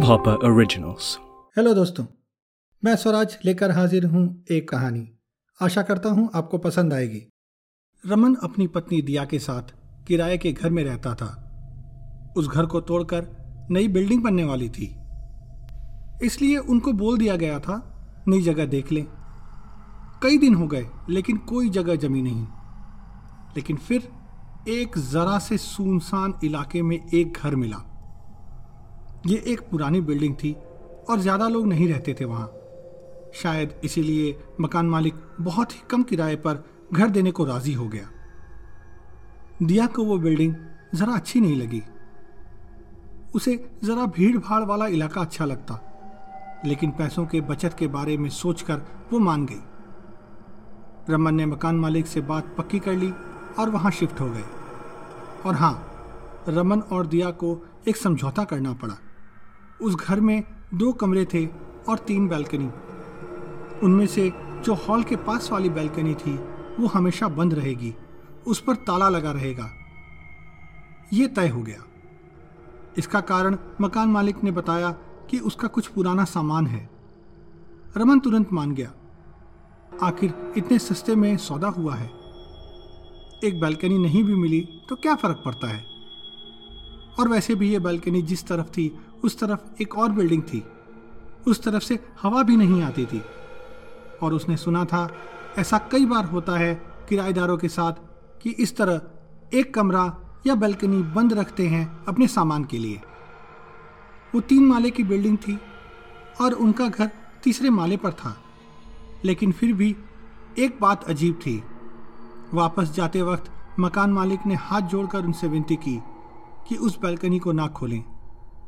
Hopper originals hello दोस्तों। मैं स्वराज लेकर हाजिर हूँ एक कहानी। आशा करता हूँ आपको पसंद आएगी। रमन अपनी पत्नी दिया के साथ किराए के घर में रहता था। उस घर को तोड़कर नई बिल्डिंग बनने वाली थी। इसलिए उनको बोल दिया गया था, नई जगह देख लें। कई दिन हो गए, लेकिन कोई जगह जमी नहीं। लेकिन फिर एक जरा से सुनसान इलाके में एक घर मिला। ये एक पुरानी बिल्डिंग थी और ज़्यादा लोग नहीं रहते थे वहाँ। शायद इसीलिए मकान मालिक बहुत ही कम किराए पर घर देने को राज़ी हो गया। दिया को वो बिल्डिंग ज़रा अच्छी नहीं लगी। उसे ज़रा भीड़ भाड़ वाला इलाका अच्छा लगता, लेकिन पैसों के बचत के बारे में सोचकर वो मान गई। रमन ने मकान मालिक से बात पक्की कर ली और वहाँ शिफ्ट हो गए। और हाँ रमन और दिया को एक समझौता करना पड़ा। उस घर में दो कमरे थे और तीन बैल्कनी। उनमें से जो हॉल के पास वाली बैल्कनी थी, वो हमेशा बंद रहेगी। उस पर ताला लगा रहेगा। ये तय हो गया। इसका कारण मकान मालिक ने बताया कि उसका कुछ पुराना सामान है। रमन तुरंत मान गया। आखिर इतने सस्ते में सौदा हुआ है। एक बैल्कनी नहीं भी मिली तो क्या फ़र्क पड़ता है? और वैसे भी ये बैल्कनी जिस तरफ़ थी, उस तरफ़ एक और बिल्डिंग थी। उस तरफ़ से हवा भी नहीं आती थी। और उसने सुना था, ऐसा कई बार होता है किराएदारों के साथ, कि इस तरह एक कमरा या बैल्कनी बंद रखते हैं अपने सामान के लिए। वो तीन माले की बिल्डिंग थी, और उनका घर तीसरे माले पर था। लेकिन फिर भी एक बात अजीब थी वापस जाते वक्त मकान मालिक ने हाथ जोड़कर उनसे विनती की कि उस बैल्कनी को ना खोलें।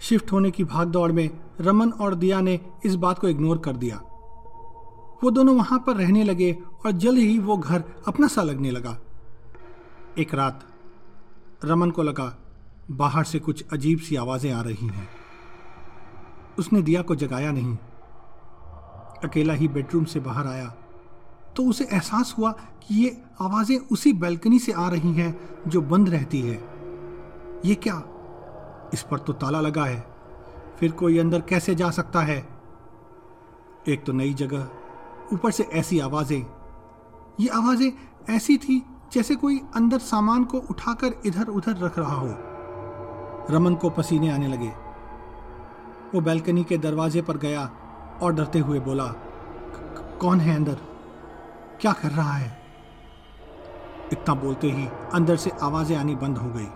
शिफ्ट होने की भागदौड़ में रमन और दिया ने इस बात को इग्नोर कर दिया। वो दोनों वहाँ पर रहने लगे और जल्द ही वो घर अपना सा लगने लगा। एक रात रमन को लगा, बाहर से कुछ अजीब सी आवाज़ें आ रही हैं। उसने दिया को जगाया नहीं। अकेला ही बेडरूम से बाहर आया। तो उसे एहसास हुआ कि ये आवाज़ें उसी बैल्कनी से आ रही हैं जो बंद रहती है। ये क्या? इस पर तो ताला लगा है। फिर कोई अंदर कैसे जा सकता है? एक तो नई जगह, ऊपर से ऐसी आवाज़ें। ये आवाज़ें ऐसी थी जैसे कोई अंदर सामान को उठाकर इधर उधर रख रहा हो। रमन को पसीने आने लगे। वो बैल्कनी के दरवाजे पर गया और डरते हुए बोला कौन है अंदर? क्या कर रहा है? इतना बोलते ही अंदर से आवाज़ें आनी बंद हो गई।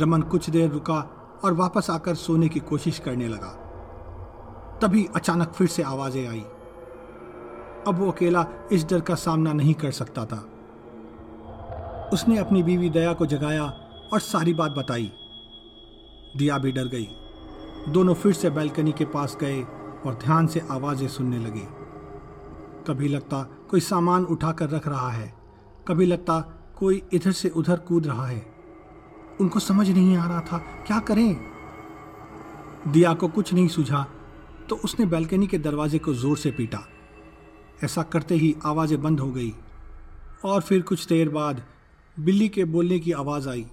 रमन कुछ देर रुका और वापस आकर सोने की कोशिश करने लगा। तभी अचानक फिर से आवाज़ें आई। अब वो अकेला इस डर का सामना नहीं कर सकता था। उसने अपनी बीवी दया को जगाया और सारी बात बताई। दिया भी डर गई। दोनों फिर से बैल्कनी के पास गए और ध्यान से आवाज़ें सुनने लगे। कभी लगता कोई सामान उठाकर रख रहा है। कभी लगता कोई इधर से उधर कूद रहा है। उनको समझ नहीं आ रहा था, क्या करें? दिया को कुछ नहीं सूझा तो उसने बैल्कनी के दरवाजे को ज़ोर से पीटा। ऐसा करते ही आवाज़ें बंद हो गई, और फिर कुछ देर बाद बिल्ली के बोलने की आवाज़ आई।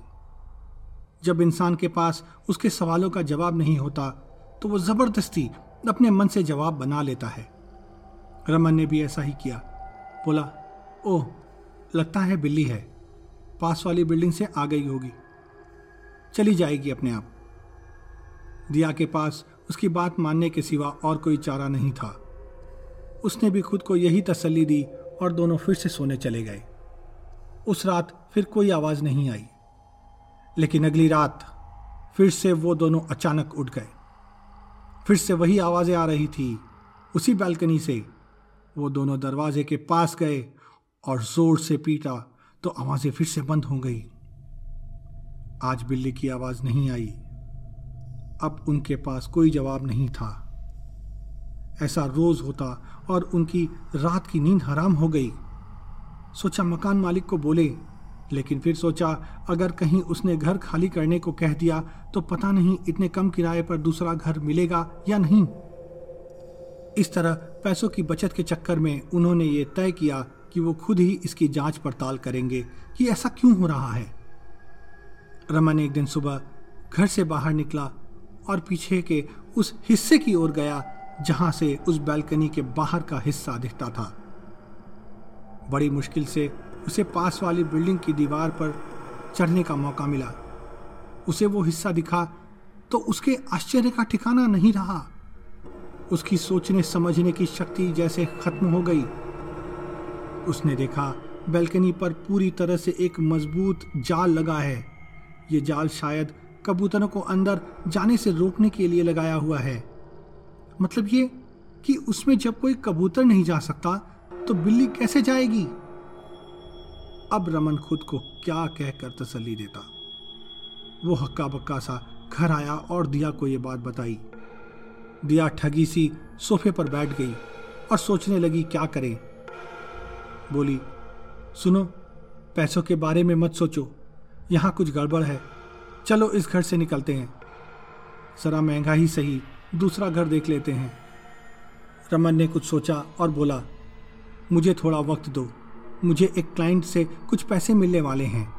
जब इंसान के पास उसके सवालों का जवाब नहीं होता तो वो ज़बरदस्ती अपने मन से जवाब बना लेता है। रमन ने भी ऐसा ही किया। बोला, ओह, लगता है बिल्ली है। पास वाली बिल्डिंग से आ गई होगी। चली जाएगी अपने आप। दिया के पास उसकी बात मानने के सिवा और कोई चारा नहीं था। उसने भी खुद को यही तसल्ली दी और दोनों फिर से सोने चले गए। उस रात फिर कोई आवाज़ नहीं आई। लेकिन अगली रात फिर से वो दोनों अचानक उठ गए। फिर से वही आवाज़ें आ रही थी उसी बैल्कनी से वो दोनों दरवाजे के पास गए और ज़ोर से पीटा तो आवाज़ें फिर से बंद हो गई। आज बिल्ली की आवाज़ नहीं आई। अब उनके पास कोई जवाब नहीं था। ऐसा रोज होता और उनकी रात की नींद हराम हो गई। सोचा मकान मालिक को बोले, लेकिन फिर सोचा, अगर कहीं उसने घर खाली करने को कह दिया तो पता नहीं इतने कम किराए पर दूसरा घर मिलेगा या नहीं। इस तरह पैसों की बचत के चक्कर में उन्होंने ये तय किया कि वो खुद ही इसकी जाँच पड़ताल करेंगे कि ऐसा क्यों हो रहा है। रमन एक दिन सुबह घर से बाहर निकला और पीछे के उस हिस्से की ओर गया, जहाँ से उस बैल्कनी के बाहर का हिस्सा दिखता था। बड़ी मुश्किल से उसे पास वाली बिल्डिंग की दीवार पर चढ़ने का मौका मिला। उसे वो हिस्सा दिखा तो उसके आश्चर्य का ठिकाना नहीं रहा। उसकी सोचने, समझने की शक्ति जैसे खत्म हो गई। उसने देखा, बैल्कनी पर पूरी तरह से एक मज़बूत जाल लगा है। ये जाल शायद कबूतरों को अंदर जाने से रोकने के लिए लगाया हुआ है। मतलब ये कि उसमें जब कोई कबूतर नहीं जा सकता तो बिल्ली कैसे जाएगी? अब रमन खुद को क्या कहकर तसली देता। वो हक्का बक्का सा घर आया और दिया को ये बात बताई। दिया ठगी सी सोफे पर बैठ गई और सोचने लगी, क्या करें? बोली, सुनो, पैसों के बारे में मत सोचो। यहाँ कुछ गड़बड़ है। चलो इस घर से निकलते हैं। ज़रा महँगा ही सही दूसरा घर देख लेते हैं। रमन ने कुछ सोचा और बोला, मुझे थोड़ा वक्त दो। मुझे एक क्लाइंट से कुछ पैसे मिलने वाले हैं।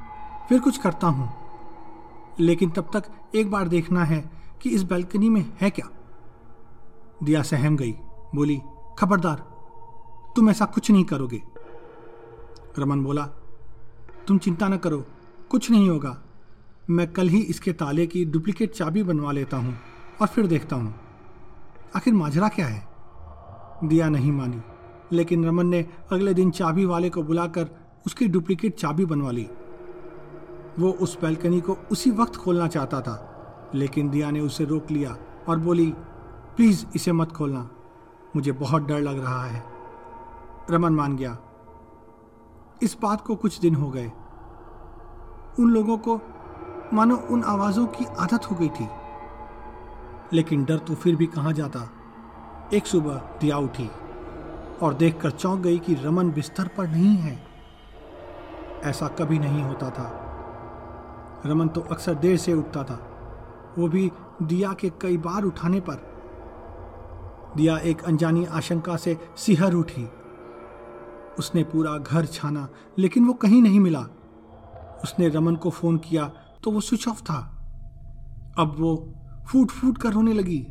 फिर कुछ करता हूँ। लेकिन तब तक एक बार देखना है कि इस बैल्कनी में है क्या? दिया सहम गई। बोली, खबरदार, तुम ऐसा कुछ नहीं करोगे। रमन बोला, तुम चिंता न करो, कुछ नहीं होगा। मैं कल ही इसके ताले की डुप्लीकेट चाबी बनवा लेता हूँ और फिर देखता हूँ। आखिर माजरा क्या है? दिया नहीं मानी, लेकिन रमन ने अगले दिन चाबी वाले को बुलाकर उसकी डुप्लीकेट चाबी बनवा ली। वो उस बैल्कनी को उसी वक्त खोलना चाहता था, लेकिन दिया ने उसे रोक लिया और बोली प्लीज़ इसे मत खोलना। मुझे बहुत डर लग रहा है। रमन मान गया। इस बात को कुछ दिन हो गए। उन लोगों को, मानो उन आवाज़ों की आदत हो गई थी। लेकिन डर तो फिर भी कहाँ जाता। एक सुबह दिया उठी और देखकर चौंक गई कि रमन बिस्तर पर नहीं है। ऐसा कभी नहीं होता था। रमन तो अक्सर देर से उठता था। वो भी दिया के कई बार उठाने पर दिया एक अनजानी आशंका से सिहर उठी। उसने पूरा घर छाना, लेकिन वो कहीं नहीं मिला। उसने रमन को फ़ोन किया तो वो स्विच ऑफ़ था। अब वो फूट फूट कर रोने लगी।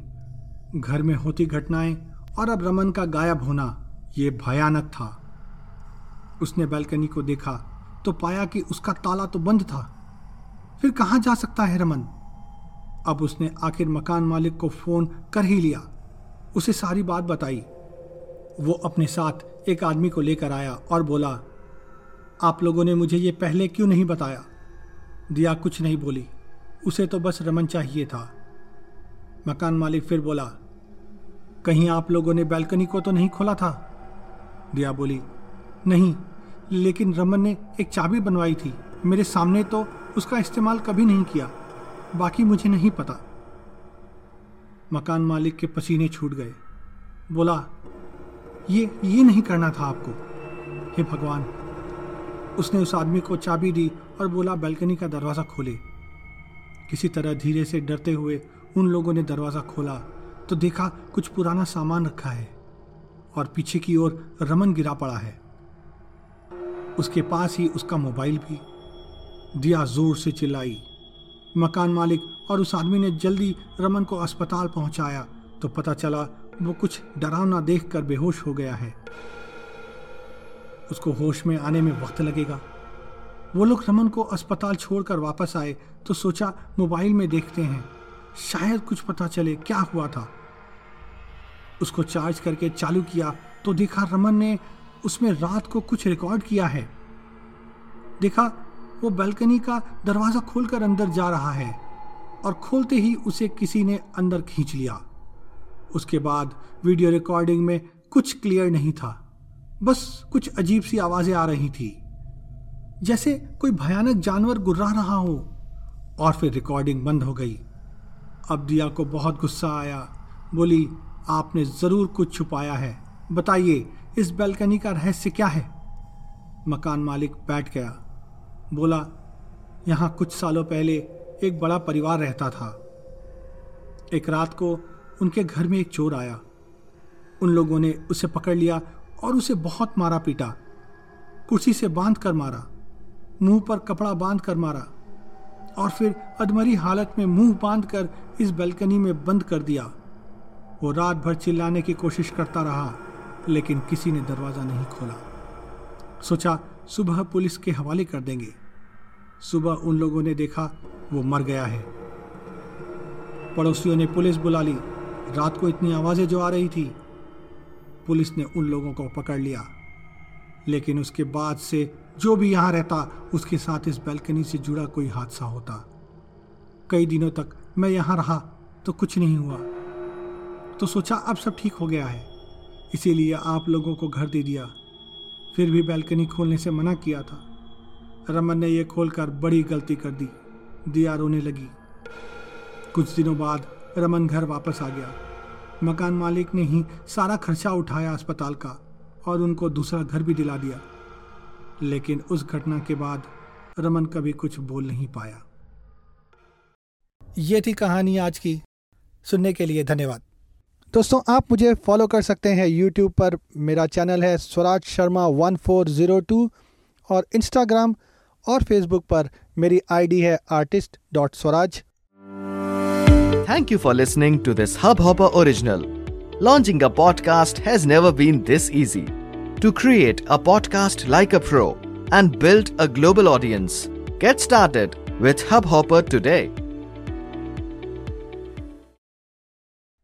घर में होती घटनाएँ और अब रमन का गायब होना, ये भयानक था। उसने बैल्कनी को देखा तो पाया कि उसका ताला तो बंद था। फिर कहाँ जा सकता है रमन? अब उसने आखिर मकान मालिक को फ़ोन कर ही लिया। उसे सारी बात बताई। वो अपने साथ एक आदमी को लेकर आया और बोला, आप लोगों ने मुझे ये पहले क्यों नहीं बताया? दिया कुछ नहीं बोली। उसे तो बस रमन चाहिए था। मकान मालिक फिर बोला, कहीं आप लोगों ने बैल्कनी को तो नहीं खोला था? दिया बोली, नहीं, लेकिन रमन ने एक चाबी बनवाई थी। मेरे सामने तो उसका इस्तेमाल कभी नहीं किया। बाकी मुझे नहीं पता। मकान मालिक के पसीने छूट गए। बोला, ये ये नहीं करना था आपको। हे भगवान। उसने उस आदमी को चाबी दी और बोला, बैल्कनी का दरवाज़ा खोले। किसी तरह धीरे से डरते हुए उन लोगों ने दरवाज़ा खोला तो देखा कुछ पुराना सामान रखा है और पीछे की ओर रमन गिरा पड़ा है। उसके पास ही उसका मोबाइल भी। दिया ज़ोर से चिल्लाई। मकान मालिक और उस आदमी ने जल्दी रमन को अस्पताल पहुँचाया। तो पता चला, वो कुछ डरावना देखकर बेहोश हो गया है। उसको होश में आने में वक्त लगेगा। वो लोग रमन को अस्पताल छोड़कर वापस आए तो सोचा मोबाइल में देखते हैं। शायद कुछ पता चले क्या हुआ था। उसको चार्ज करके चालू किया तो देखा रमन ने उसमें रात को कुछ रिकॉर्ड किया है। देखा, वो बैल्कनी का दरवाज़ा खोलकर अंदर जा रहा है। और खोलते ही उसे किसी ने अंदर खींच लिया। उसके बाद वीडियो रिकॉर्डिंग में कुछ क्लियर नहीं था। बस कुछ अजीब सी आवाज़ें आ रही थी। जैसे कोई भयानक जानवर गुर्रा रहा हो। और फिर रिकॉर्डिंग बंद हो गई। अब दिया को बहुत गुस्सा आया। बोली, आपने ज़रूर कुछ छुपाया है। बताइए, इस बैल्कनी का रहस्य क्या है? मकान मालिक बैठ गया। बोला, यहाँ कुछ सालों पहले एक बड़ा परिवार रहता था। एक रात को उनके घर में एक चोर आया। उन लोगों ने उसे पकड़ लिया और उसे बहुत मारा पीटा। कुर्सी से बाँध कर मारा, मुँह पर कपड़ा बाँध कर मारा और फिर अधमरी हालत में मुँह बाँध कर इस बैल्कनी में बंद कर दिया। वो रात भर चिल्लाने की कोशिश करता रहा, लेकिन किसी ने दरवाज़ा नहीं खोला। सोचा, सुबह पुलिस के हवाले कर देंगे। सुबह उन लोगों ने देखा वो मर गया है। पड़ोसियों ने पुलिस बुला ली। रात को इतनी आवाज़ें जो आ रही थी, पुलिस ने उन लोगों को पकड़ लिया। लेकिन उसके बाद से जो भी यहाँ रहता, उसके साथ इस बैल्कनी से जुड़ा कोई हादसा होता। कई दिनों तक मैं यहाँ रहा तो कुछ नहीं हुआ। तो सोचा अब सब ठीक हो गया है। इसीलिए आप लोगों को घर दे दिया। फिर भी बैल्कनी खोलने से मना किया था। रमन ने यह खोलकर बड़ी गलती कर दी। दिया रोने लगी। कुछ दिनों बाद रमन घर वापस आ गया। मकान मालिक ने ही सारा खर्चा उठाया अस्पताल का और उनको दूसरा घर भी दिला दिया। लेकिन उस घटना के बाद रमन कभी कुछ बोल नहीं पाया। ये थी कहानी आज की। सुनने के लिए धन्यवाद। दोस्तों, आप मुझे फॉलो कर सकते हैं यूट्यूब पर। मेरा चैनल है Swaraj Sharma one four zero two और इंस्टाग्राम और फेसबुक पर मेरी आईडी है artist dot Swaraj Thank you for listening to this Hubhopper original. Launching a podcast has never been this easy. To create a podcast like a pro and build a global audience, get started with Hubhopper today.